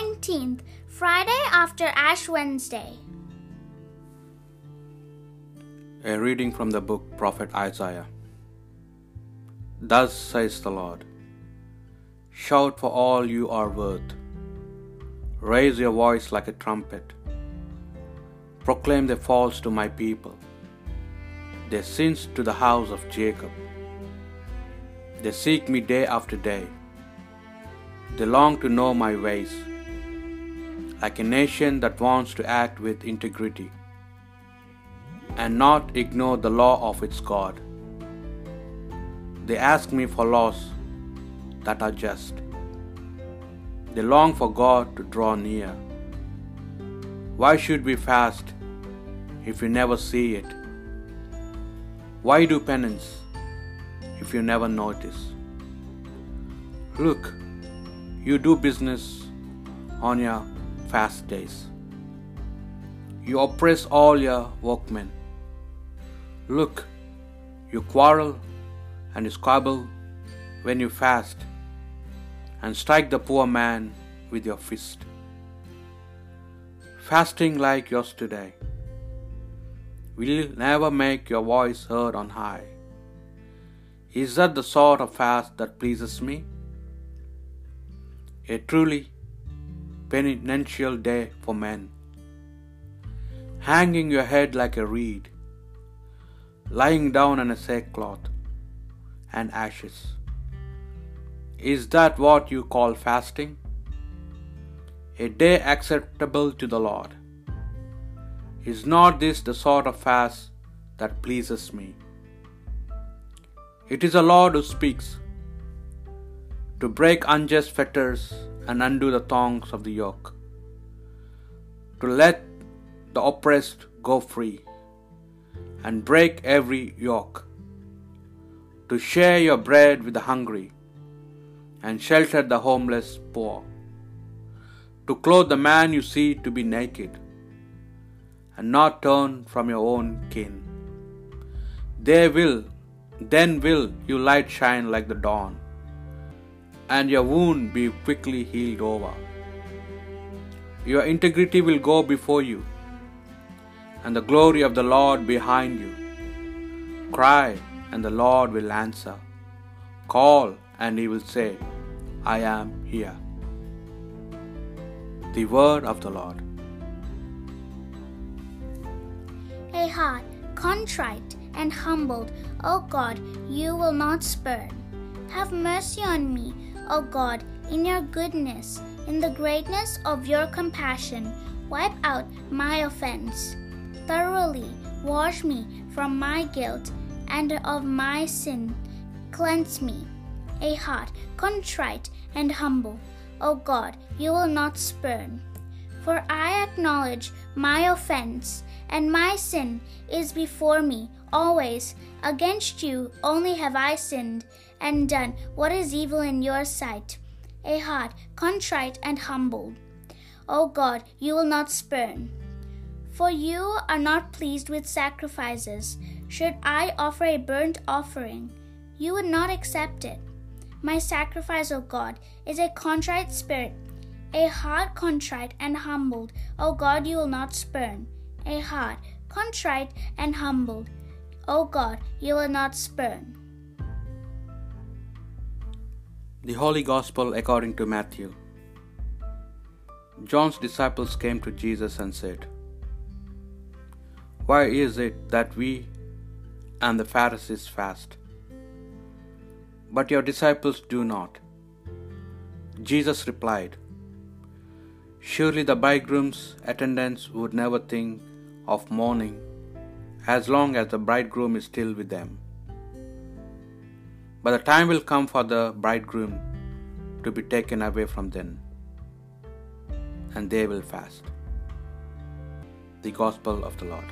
19th, Friday after Ash Wednesday. A reading from the book Prophet Isaiah. Thus says the Lord Shout for all you are worth. Raise your voice like a trumpet. Proclaim the faults to my people, their sins to the house of Jacob. They seek me day after day. They long to know my ways, like a nation that wants to act with integrity and not ignore the law of its God. They ask me for laws that are just. They long for God to draw near. Why should we fast if you never see it? Why do penance if you never notice? Look, you do business on your fast days. You oppress all your workmen. Look, you quarrel and you squabble when you fast, and strike the poor man with your fist. Fasting like yours today will never make your voice heard on high. Is that the sort of fast that pleases me? A truly penitential day for men. Hanging your head like a reed, lying down on a sackcloth and ashes. Is that what you call fasting? A day acceptable to the Lord. Is not this the sort of fast that pleases me? It is the Lord who speaks to break unjust fetters and undo the thongs of the yoke, to let the oppressed go free and break every yoke, to share your bread with the hungry and shelter the homeless poor, to clothe the man you see to be naked and not turn from your own kin. They will, then will your light shine like the dawn, and your wound be quickly healed over. Your integrity will go before you, and the glory of the Lord behind you. Cry, and the Lord will answer. Call, and he will say, I am here. The word of the Lord. A heart contrite and humbled, O God, you will not spurn. Have mercy on me, O God, in your goodness, in the greatness of your compassion. Wipe out my offense. Thoroughly wash me from my guilt and of my sin. Cleanse me. A heart contrite and humble, O God, you will not spurn. For I acknowledge my offense, and my sin is before me always. Against you only have I sinned, and done what is evil in your sight. A heart contrite and humbled, O God, you will not spurn. For you are not pleased with sacrifices. Should I offer a burnt offering, you would not accept it. My sacrifice, O God, is a contrite spirit, a heart contrite and humbled. O God, you will not spurn. A heart contrite and humbled. O God, you will not spurn. The Holy Gospel according to Matthew. John's disciples came to Jesus and said, Why is it that we and the Pharisees fast, but your disciples do not? Jesus replied, Surely the bridegroom's attendants would never think of mourning as long as the bridegroom is still with them. But the time will come for the bridegroom to be taken away from them, and they will fast. The Gospel of the Lord.